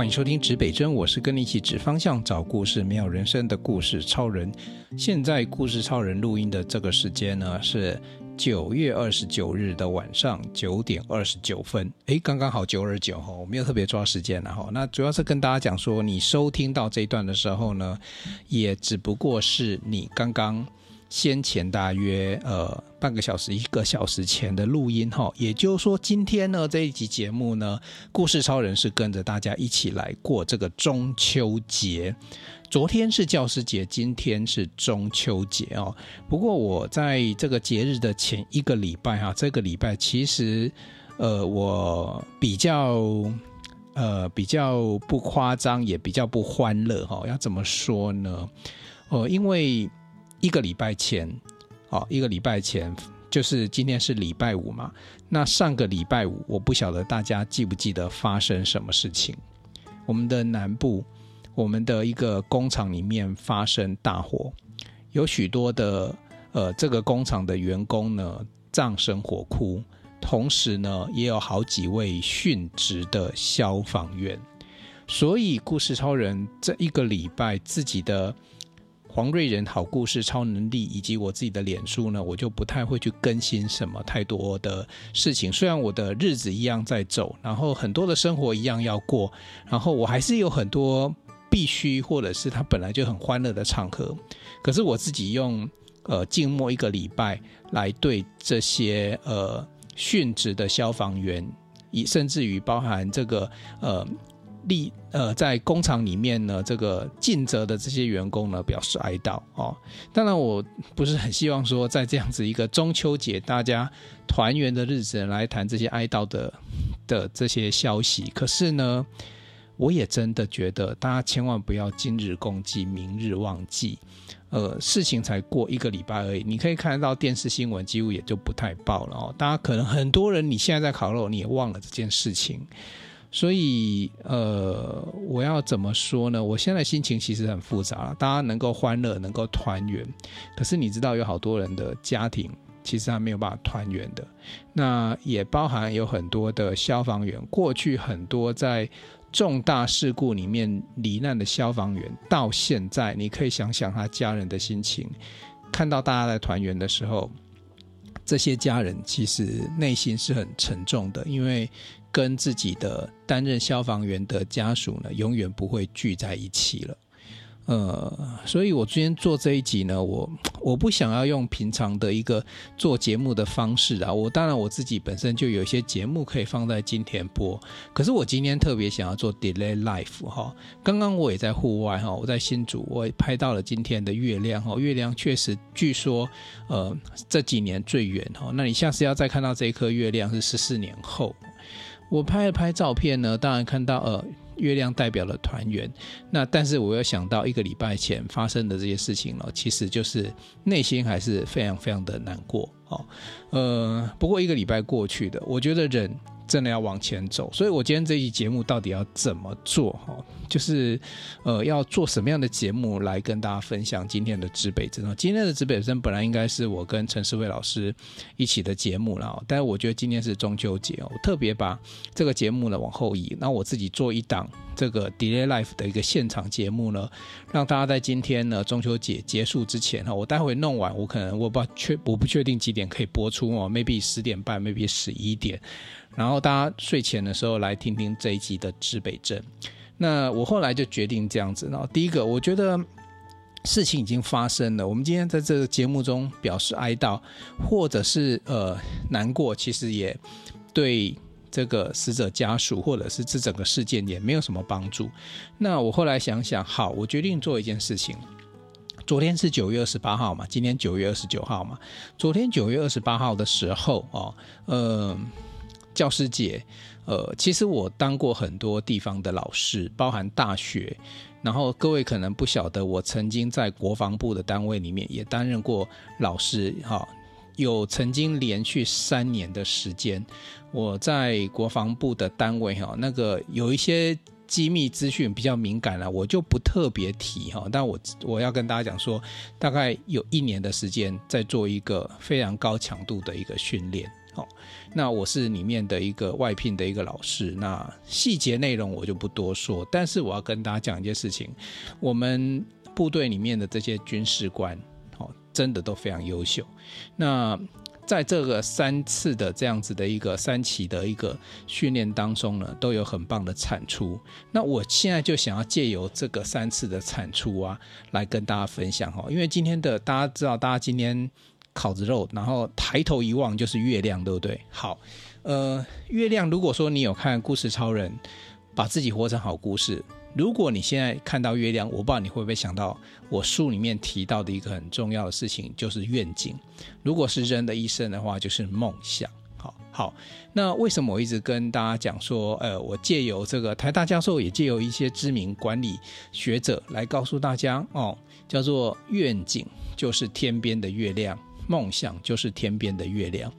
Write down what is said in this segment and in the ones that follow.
欢迎收听指北针，我是跟你一起指方向、找故事、没有人生的故事超人。现在故事超人录音的这个时间呢，是九月二十九日的晚上九点二十九分。诶，刚刚好九二九哈，我没有特别抓时间了哈。那主要是跟大家讲说，你收听到这一段的时候呢，也只不过是你刚刚。先前大约呃半个小时一个小时前的录音哈，也就是说今天呢这一集节目呢，故事超人是跟着大家一起来过这个中秋节。昨天是教师节，今天是中秋节哦。不过我在这个节日的前一个礼拜哈，这个礼拜其实呃我比较呃比较不夸张，也比较不欢乐哈。要怎么说呢？呃，因为。一个礼拜前，哦，一个礼拜前就是今天是礼拜五嘛。那上个礼拜五，我不晓得大家记不记得发生什么事情？我们的南部，我们的一个工厂里面发生大火，有许多的呃这个工厂的员工呢葬身火窟，同时呢也有好几位殉职的消防员。所以故事超人这一个礼拜自己的。黄瑞仁好故事超能力，以及我自己的脸书呢，我就不太会去更新什么太多的事情。虽然我的日子一样在走，然后很多的生活一样要过，然后我还是有很多必须或者是他本来就很欢乐的场合。可是我自己用呃静默一个礼拜来对这些呃殉职的消防员，以甚至于包含这个呃。立呃，在工厂里面呢，这个尽责的这些员工呢，表示哀悼哦。当然，我不是很希望说，在这样子一个中秋节大家团圆的日子来谈这些哀悼的的这些消息。可是呢，我也真的觉得大家千万不要今日共济，明日忘记。呃，事情才过一个礼拜而已，你可以看得到电视新闻几乎也就不太报了哦。大家可能很多人你现在在烤肉，你也忘了这件事情。所以，呃，我要怎么说呢？我现在心情其实很复杂了，大家能够欢乐，能够团圆，可是你知道，有好多人的家庭其实还没有办法团圆的。那也包含有很多的消防员，过去很多在重大事故里面罹难的消防员，到现在，你可以想想他家人的心情，看到大家在团圆的时候，这些家人其实内心是很沉重的，因为。跟自己的担任消防员的家属呢，永远不会聚在一起了。呃，所以我今天做这一集呢，我我不想要用平常的一个做节目的方式啊。我当然我自己本身就有一些节目可以放在今天播，可是我今天特别想要做 delay life 哈。刚刚我也在户外哈，我在新竹，我也拍到了今天的月亮哈。月亮确实据说呃这几年最远哈。那你下次要再看到这一颗月亮是十四年后。我拍了拍照片呢，当然看到呃月亮代表了团圆，那但是我又想到一个礼拜前发生的这些事情了，其实就是内心还是非常非常的难过哦。呃，不过一个礼拜过去的，我觉得人。真的要往前走，所以我今天这期节目到底要怎么做？哈，就是呃，要做什么样的节目来跟大家分享今天的指北针？今天的指北针本来应该是我跟陈世伟老师一起的节目了，但是我觉得今天是中秋节，我特别把这个节目呢往后移，那我自己做一档这个 Delay Life 的一个现场节目呢，让大家在今天呢中秋节结束之前哈，我待会弄完，我可能我不确我不确定几点可以播出哦，maybe 十点半，maybe 十一点。然后大家睡前的时候来听听这一集的指北针。那我后来就决定这样子。然后第一个，我觉得事情已经发生了。我们今天在这个节目中表示哀悼，或者是呃难过，其实也对这个死者家属或者是这整个事件也没有什么帮助。那我后来想想，好，我决定做一件事情。昨天是九月二十八号嘛，今天九月二十九号嘛。昨天九月二十八号的时候哦，呃。教师节，呃，其实我当过很多地方的老师，包含大学。然后各位可能不晓得，我曾经在国防部的单位里面也担任过老师，哈，有曾经连续三年的时间，我在国防部的单位，哈，那个有一些机密资讯比较敏感了，我就不特别提，哈。但我我要跟大家讲说，大概有一年的时间在做一个非常高强度的一个训练。好，那我是里面的一个外聘的一个老师，那细节内容我就不多说，但是我要跟大家讲一件事情，我们部队里面的这些军事官，哦，真的都非常优秀。那在这个三次的这样子的一个三期的一个训练当中呢，都有很棒的产出。那我现在就想要借由这个三次的产出啊，来跟大家分享哈。因为今天的大家知道，大家今天烤着肉，然后抬头一望就是月亮，对不对？好，呃，月亮，如果说你有看《故事超人》，把自己活成好故事。如果你现在看到月亮，我不知道你会不会想到我书里面提到的一个很重要的事情，就是愿景。如果是人的一生的话，就是梦想。好，好，那为什么我一直跟大家讲说，呃，我借由这个台大教授，也借由一些知名管理学者来告诉大家，哦，叫做愿景就是天边的月亮，梦想就是天边的月亮。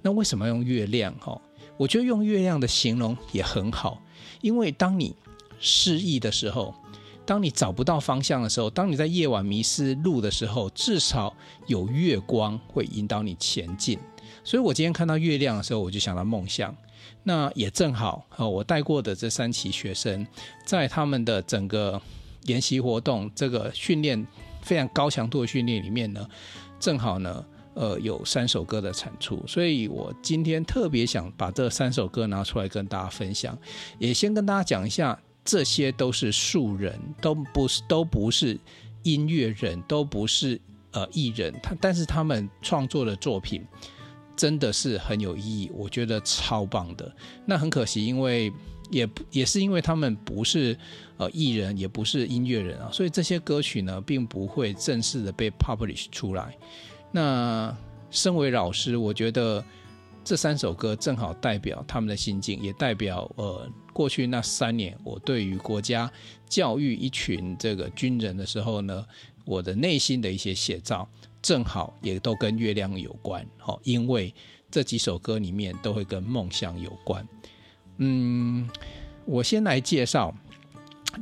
那为什么用月亮？哈，我觉得用月亮的形容也很好，因为当你失意的时候，当你找不到方向的时候，当你在夜晚迷失路的时候，至少有月光会引导你前进。所以我今天看到月亮的时候，我就想到梦想。那也正好，我带过的这三期学生，在他们的整个研习活动、这个训练非常高强度的训练里面呢，正好呢，呃，有三首歌的产出。所以我今天特别想把这三首歌拿出来跟大家分享，也先跟大家讲一下。这些都是素人，都不是都不是音乐人，都不是呃艺人，他但是他们创作的作品真的是很有意义，我觉得超棒的。那很可惜，因为也也是因为他们不是呃艺人，也不是音乐人啊，所以这些歌曲呢，并不会正式的被 publish 出来。那身为老师，我觉得。这三首歌正好代表他们的心境，也代表呃过去那三年我对于国家教育一群这个军人的时候呢，我的内心的一些写照，正好也都跟月亮有关。好，因为这几首歌里面都会跟梦想有关。嗯，我先来介绍。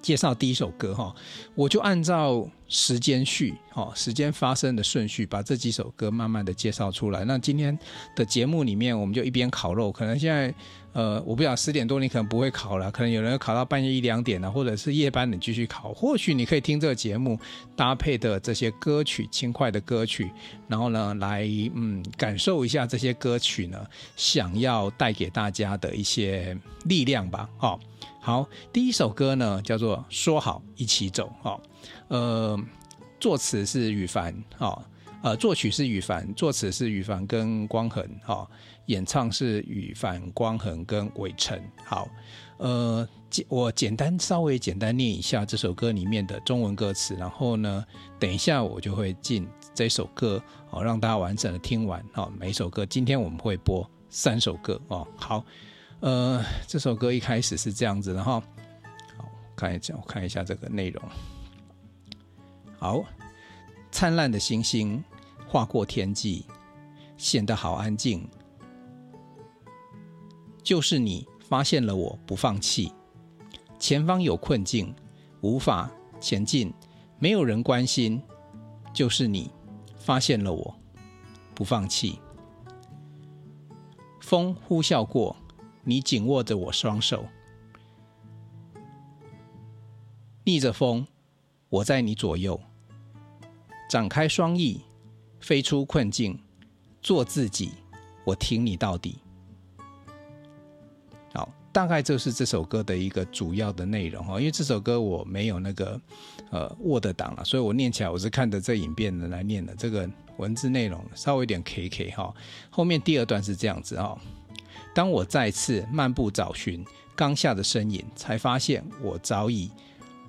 介绍第一首歌哈，我就按照时间序哈，时间发生的顺序，把这几首歌慢慢的介绍出来。那今天的节目里面，我们就一边烤肉，可能现在呃，我不想十点多你可能不会烤了，可能有人烤到半夜一两点了，或者是夜班你继续烤。或许你可以听这个节目搭配的这些歌曲，轻快的歌曲，然后呢，来嗯感受一下这些歌曲呢，想要带给大家的一些力量吧，哈。好，第一首歌呢叫做《说好一起走》哈，呃，作词是羽凡哈，呃，作曲是羽凡，作词是羽凡跟光恒哈，演唱是羽凡、光恒跟伟成。好，呃，我简单稍微简单念一下这首歌里面的中文歌词，然后呢，等一下我就会进这首歌哦，让大家完整的听完哈。每首歌今天我们会播三首歌哦，好。呃，这首歌一开始是这样子的哈，好，看一下，我看一下这个内容。好，灿烂的星星划过天际，显得好安静。就是你发现了我不放弃，前方有困境，无法前进，没有人关心。就是你发现了我不放弃，风呼啸过。你紧握着我双手，逆着风，我在你左右，展开双翼，飞出困境，做自己，我挺你到底。好，大概就是这首歌的一个主要的内容哈，因为这首歌我没有那个呃 Word 档了，所以我念起来我是看着这影片的来念的，这个文字内容稍微有点 K K 哈。后面第二段是这样子哈。当我再次漫步找寻刚下的身影，才发现我早已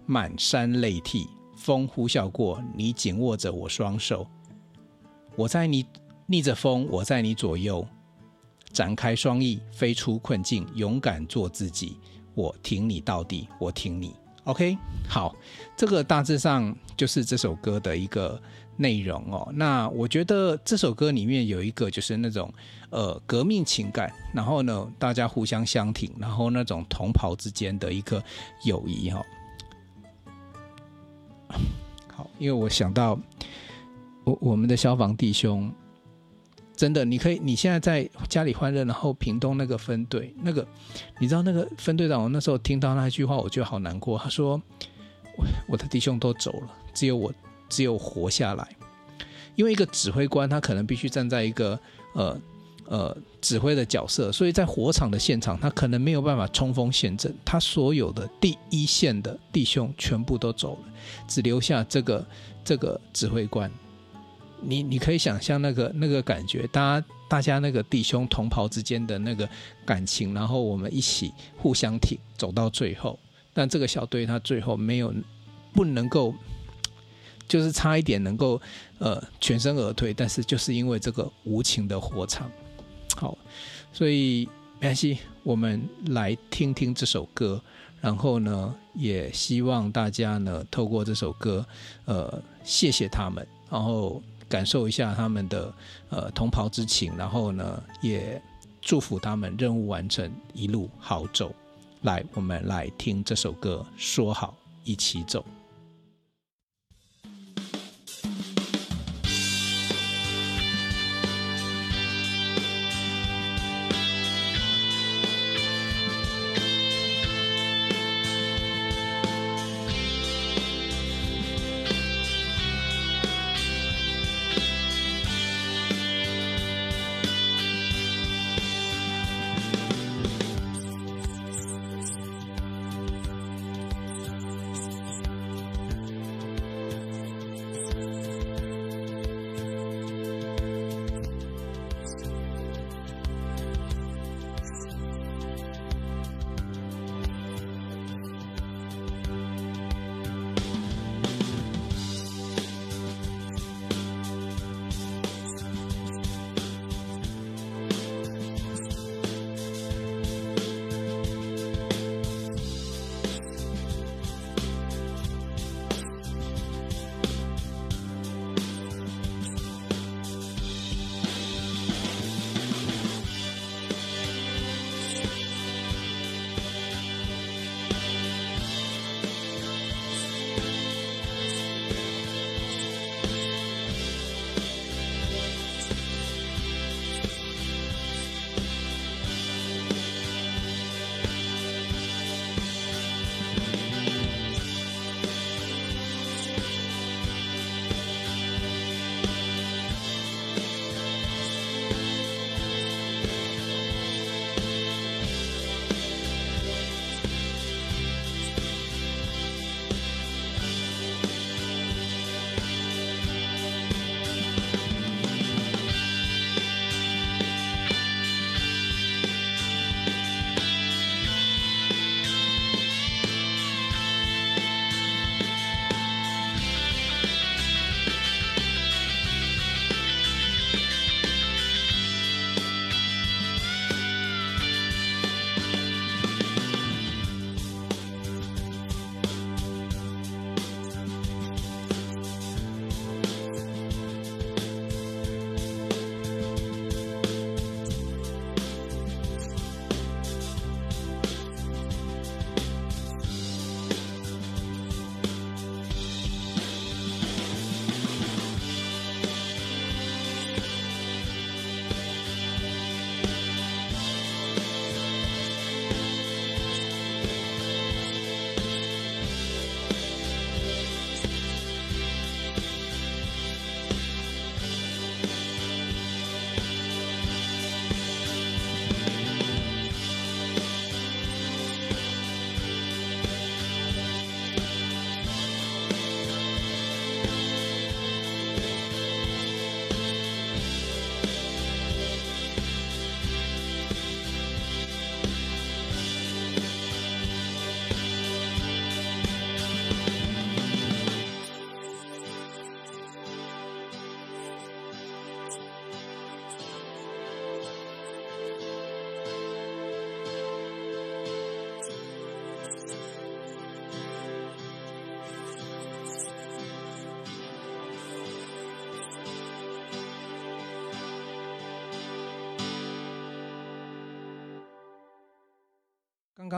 满山泪涕。风呼啸过，你紧握着我双手。我在你逆着风，我在你左右，展开双翼，飞出困境，勇敢做自己。我挺你到底，我挺你。OK，好，这个大致上就是这首歌的一个。内容哦，那我觉得这首歌里面有一个就是那种呃革命情感，然后呢大家互相相挺，然后那种同袍之间的一个友谊哈。好，因为我想到我我们的消防弟兄真的，你可以，你现在在家里欢乐，然后屏东那个分队，那个你知道那个分队长，我那时候听到那句话，我觉得好难过。他说：“ 我的弟兄都走了，只有我，只有活下来。”因为一个指挥官，他可能必须站在一个呃呃指挥的角色，所以在火场的现场，他可能没有办法冲锋陷阵，他所有的第一线的弟兄全部都走了，只留下这个这个指挥官。你你可以想象那个那个感觉，大家大家那个弟兄同袍之间的那个感情，然后我们一起互相挺走到最后。但这个小队他最后没有不能够，就是差一点能够呃全身而退，但是就是因为这个无情的火场。好，所以没关系，我们来听听这首歌，然后呢，也希望大家呢透过这首歌，呃，谢谢他们，然后。感受一下他们的呃同袍之情，然后呢，也祝福他们任务完成，一路好走。来，我们来听这首歌，说好一起走。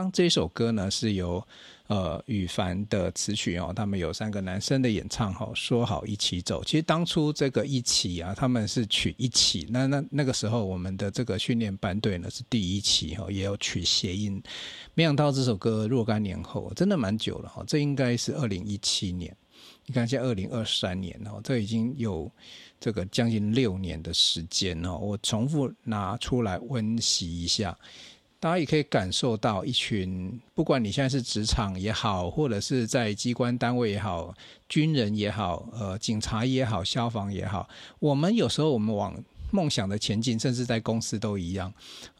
刚这首歌呢，是由呃羽凡的词曲哦，他们有三个男生的演唱哈，说好一起走。其实当初这个一起啊，他们是取一起，那那那个时候我们的这个训练班队呢是第一期哈，也有取谐音。没想到这首歌若干年后，真的蛮久了哈，这应该是二零一七年。你看现在二零二三年哦，这已经有这个将近六年的时间哦，我重复拿出来温习一下。大家也可以感受到，一群不管你现在是职场也好，或者是在机关单位也好，军人也好，呃，警察也好，消防也好，我们有时候我们往梦想的前进，甚至在公司都一样，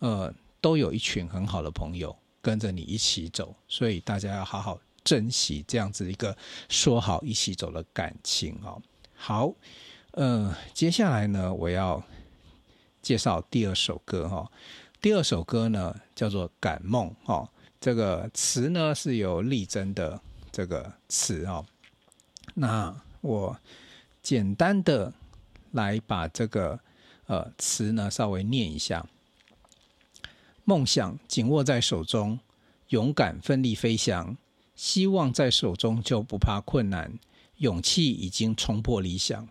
呃，都有一群很好的朋友跟着你一起走，所以大家要好好珍惜这样子一个说好一起走的感情哦。好，呃，接下来呢，我要介绍第二首歌哈。第二首歌呢，叫做《感梦》哦，这个词呢是有力争的这个词哦。那我简单的来把这个呃词呢稍微念一下：梦想紧握在手中，勇敢奋力飞翔；希望在手中就不怕困难，勇气已经冲破理想；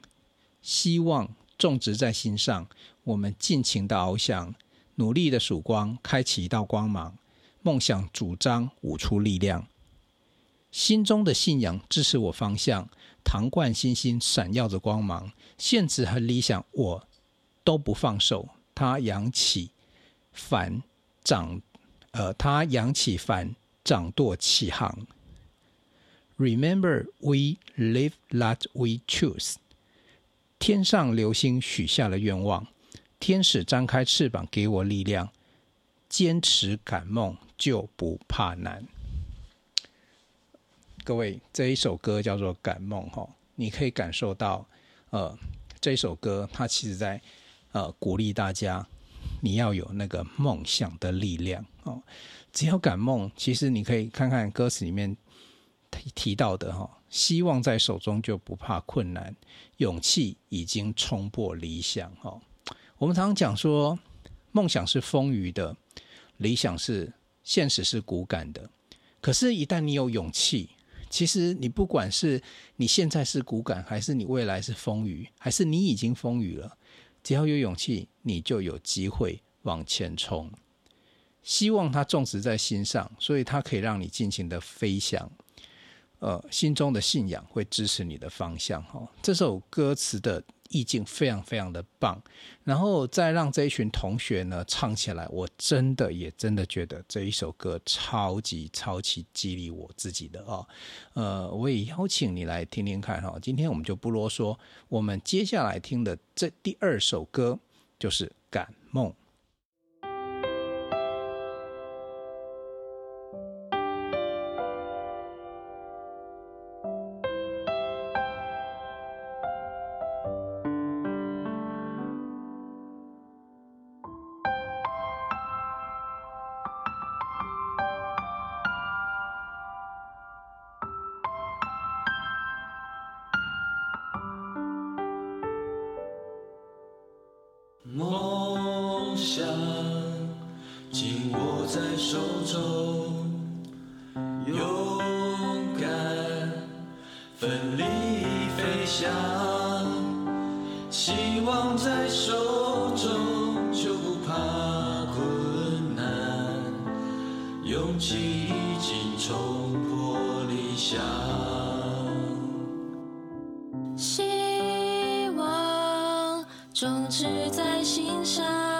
希望种植在心上，我们尽情的翱翔。努力的曙光开启一道光芒，梦想主张舞出力量，心中的信仰支持我方向，糖罐星星闪耀着光芒，现实和理想我都不放手。它扬起帆掌，呃，它扬起帆掌舵起航。Remember, we live that we choose。天上流星许下了愿望。天使张开翅膀给我力量，坚持赶梦就不怕难。各位，这一首歌叫做《赶梦》哈，你可以感受到，呃，这首歌它其实在呃鼓励大家，你要有那个梦想的力量哦。只要敢梦，其实你可以看看歌词里面提提到的哈，希望在手中就不怕困难，勇气已经冲破理想哈。我们常常讲说，梦想是丰腴的，理想是现实是骨感的。可是，一旦你有勇气，其实你不管是你现在是骨感，还是你未来是丰腴，还是你已经丰腴了，只要有勇气，你就有机会往前冲。希望它种植在心上，所以它可以让你尽情的飞翔。呃，心中的信仰会支持你的方向。哈，这首歌词的。意境非常非常的棒，然后再让这一群同学呢唱起来，我真的也真的觉得这一首歌超级超级激励我自己的哦。呃，我也邀请你来听听看哈。今天我们就不啰嗦，我们接下来听的这第二首歌就是《赶梦》。种植在心上。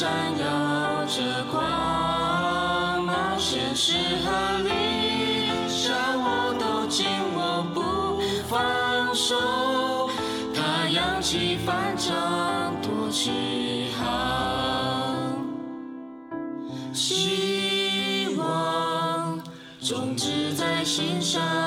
闪耀着光芒现实和理想我都紧握不放手他扬起帆张多起航希望种子在心上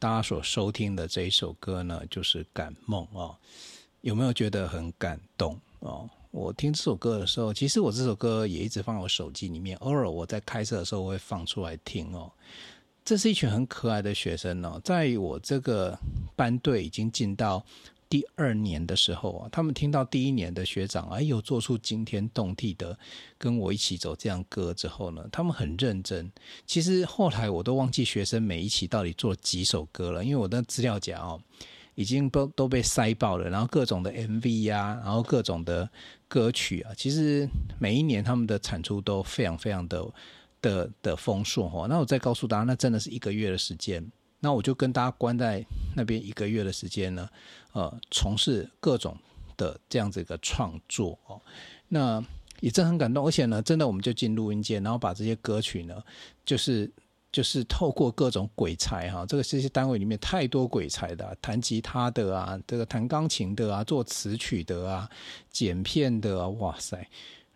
大家所收听的这一首歌呢，就是《感梦》哦。有没有觉得很感动哦？我听这首歌的时候，其实我这首歌也一直放我手机里面，偶尔我在开车的时候会放出来听哦。这是一群很可爱的学生哦，在我这个班队已经进到。第二年的时候啊，他们听到第一年的学长哎呦做出惊天动地的跟我一起走这样歌之后呢，他们很认真。其实后来我都忘记学生每一期到底做几首歌了，因为我的资料夹哦已经都都被塞爆了，然后各种的 MV 呀、啊，然后各种的歌曲啊，其实每一年他们的产出都非常非常的的的丰硕哦。那我再告诉大家，那真的是一个月的时间。那我就跟大家关在那边一个月的时间呢，呃，从事各种的这样子一个创作哦，那也真很感动，而且呢，真的我们就进录音间，然后把这些歌曲呢，就是就是透过各种鬼才哈，这个这些单位里面太多鬼才的，弹吉他的啊，这个弹钢琴的啊，做词曲的啊，剪片的啊，哇塞，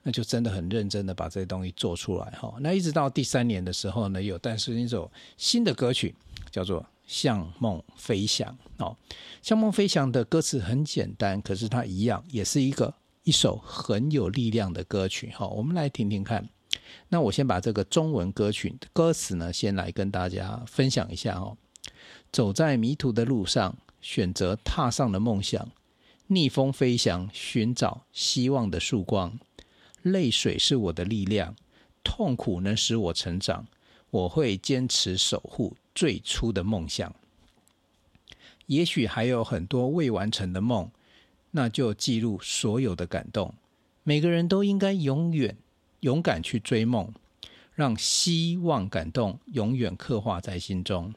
那就真的很认真的把这些东西做出来哈。那一直到第三年的时候呢，有诞生一首新的歌曲。叫做《向梦飞翔》哦，《向梦飞翔》的歌词很简单，可是它一样也是一个一首很有力量的歌曲。好，我们来听听看。那我先把这个中文歌曲歌词呢，先来跟大家分享一下哦。走在迷途的路上，选择踏上了梦想，逆风飞翔，寻找希望的曙光。泪水是我的力量，痛苦能使我成长。我会坚持守护最初的梦想。也许还有很多未完成的梦，那就记录所有的感动。每个人都应该永远勇敢去追梦，让希望感动永远刻画在心中。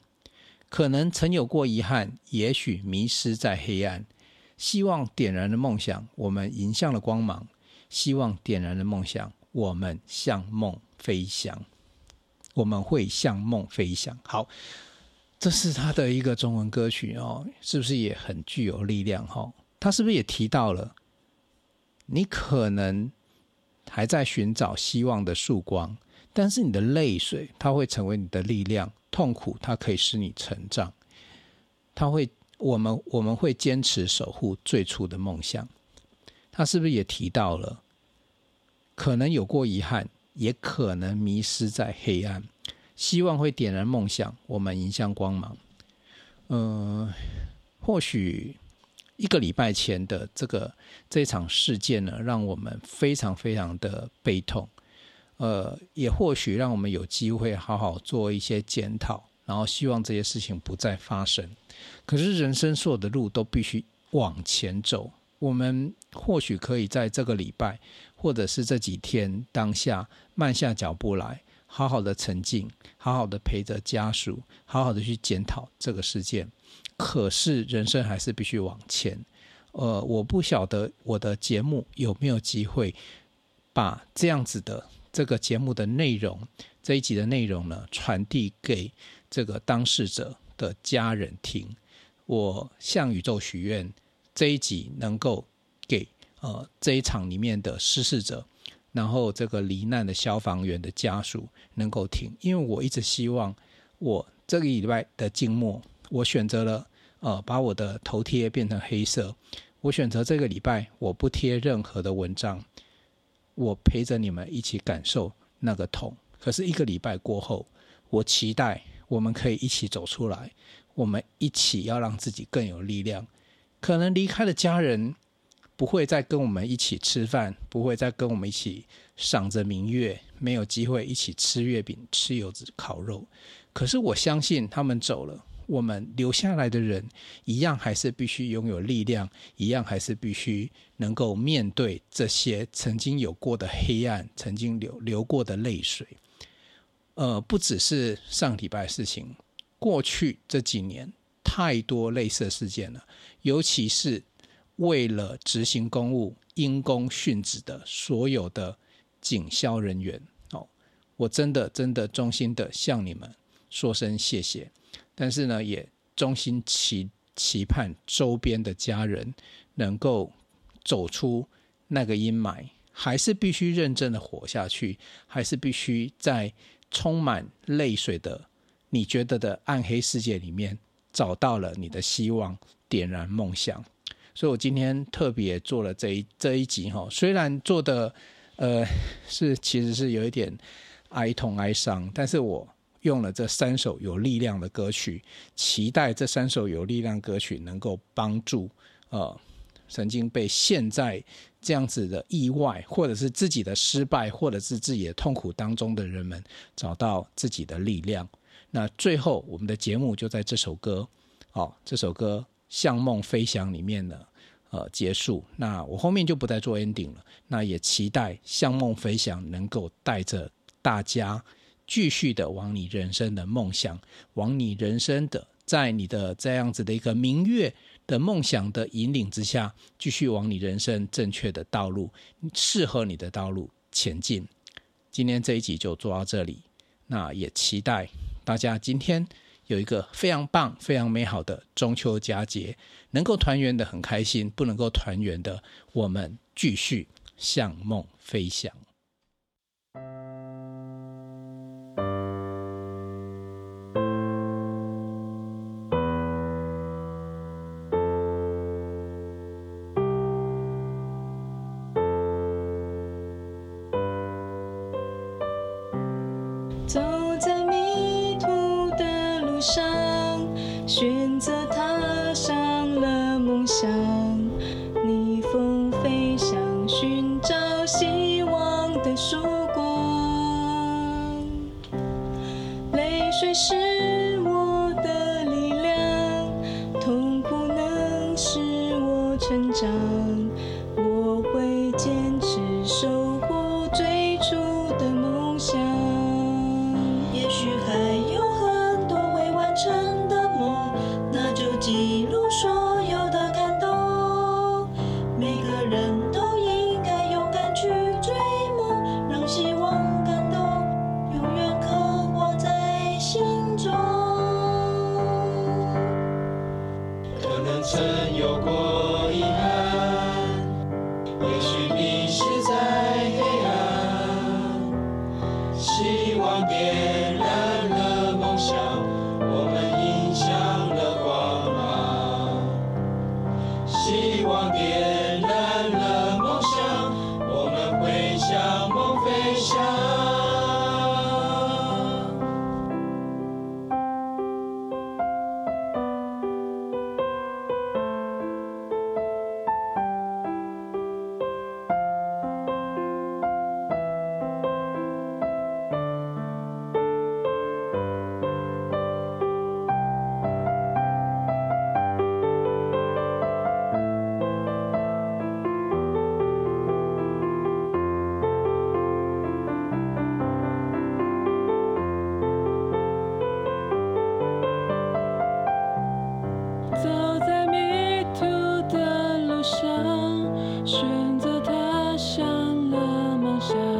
可能曾有过遗憾，也许迷失在黑暗。希望点燃了梦想，我们迎向了光芒。希望点燃了梦想，我们向梦飞翔。我们会向梦飞翔。好，这是他的一个中文歌曲哦，是不是也很具有力量？哈，他是不是也提到了你可能还在寻找希望的曙光，但是你的泪水它会成为你的力量，痛苦它可以使你成长。他会，我们我们会坚持守护最初的梦想。他是不是也提到了可能有过遗憾？也可能迷失在黑暗，希望会点燃梦想，我们迎向光芒。嗯、或许一个礼拜前的这个这场事件呢，让我们非常非常的悲痛。呃，也或许让我们有机会好好做一些检讨，然后希望这些事情不再发生。可是人生所有的路都必须往前走，我们或许可以在这个礼拜。或者是这几天当下慢下脚步来，好好的沉静，好好的陪着家属，好好的去检讨这个事件，可是人生还是必须往前。呃，我不晓得我的节目有没有机会把这样子的这个节目的内容，这一集的内容呢，传递给这个当事者的家人听。我向宇宙许愿，这一集能够给呃这一场里面的失事者，然后这个罹难的消防员的家属能够听，因为我一直希望我这个礼拜的静默，我选择了。呃，把我的头贴变成黑色。我选择这个礼拜，我不贴任何的文章。我陪着你们一起感受那个痛。可是一个礼拜过后，我期待我们可以一起走出来。我们一起要让自己更有力量。可能离开了家人不会再跟我们一起吃饭，不会再跟我们一起赏着明月，没有机会一起吃月饼、吃柚子、烤肉。可是我相信他们走了。我们留下来的人，一样还是必须拥有力量，一样还是必须能够面对这些曾经有过的黑暗，曾经流流过的泪水。呃，不只是上礼拜的事情，过去这几年太多类似的事件了，尤其是为了执行公务因公殉职的所有的警消人员哦，我真的真的衷心的向你们说声谢谢。但是呢，也衷心期期盼周边的家人能够走出那个阴霾，还是必须认真的活下去，还是必须在充满泪水的你觉得的暗黑世界里面找到了你的希望，点燃梦想。所以我今天特别做了这一这一集哈，虽然做的呃是其实是有一点哀痛哀伤，但是我。用了这三首有力量的歌曲，期待这三首有力量歌曲能够帮助呃曾经被陷在这样子的意外，或者是自己的失败，或者是自己的痛苦当中的人们找到自己的力量。那最后我们的节目就在这首歌，哦，这首歌《向梦飞翔》里面呢，呃，结束。那我后面就不再做 ending 了。那也期待《向梦飞翔》能够带着大家。继续的往你人生的梦想，往你人生的，在你的这样子的一个明月的梦想的引领之下，继续往你人生正确的道路，适合你的道路前进。今天这一集就做到这里，那也期待大家今天有一个非常棒非常美好的中秋佳节能够团圆的很开心不能够团圆的我们继续向梦飞翔。sunshine.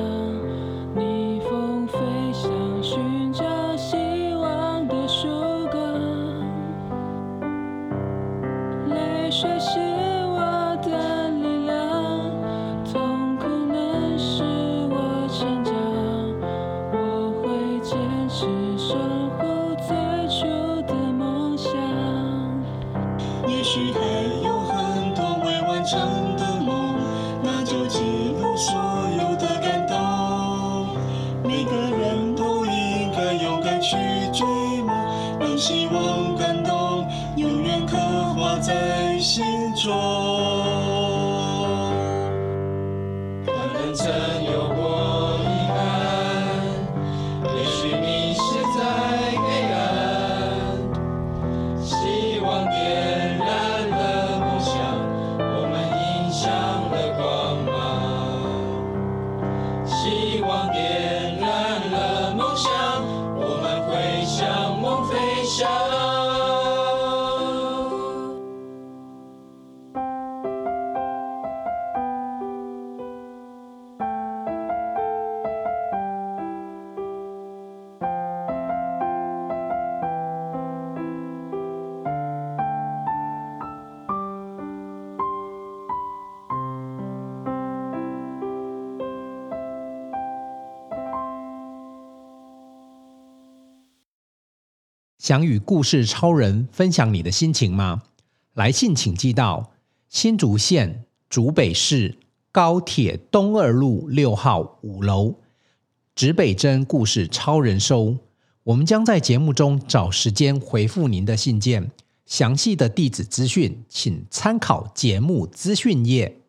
想与故事超人分享你的心情吗？来信请寄到新竹县竹北市高铁东二路六号五楼，指北针故事超人收。我们将在节目中找时间回复您的信件。详细的地址资讯，请参考节目资讯页。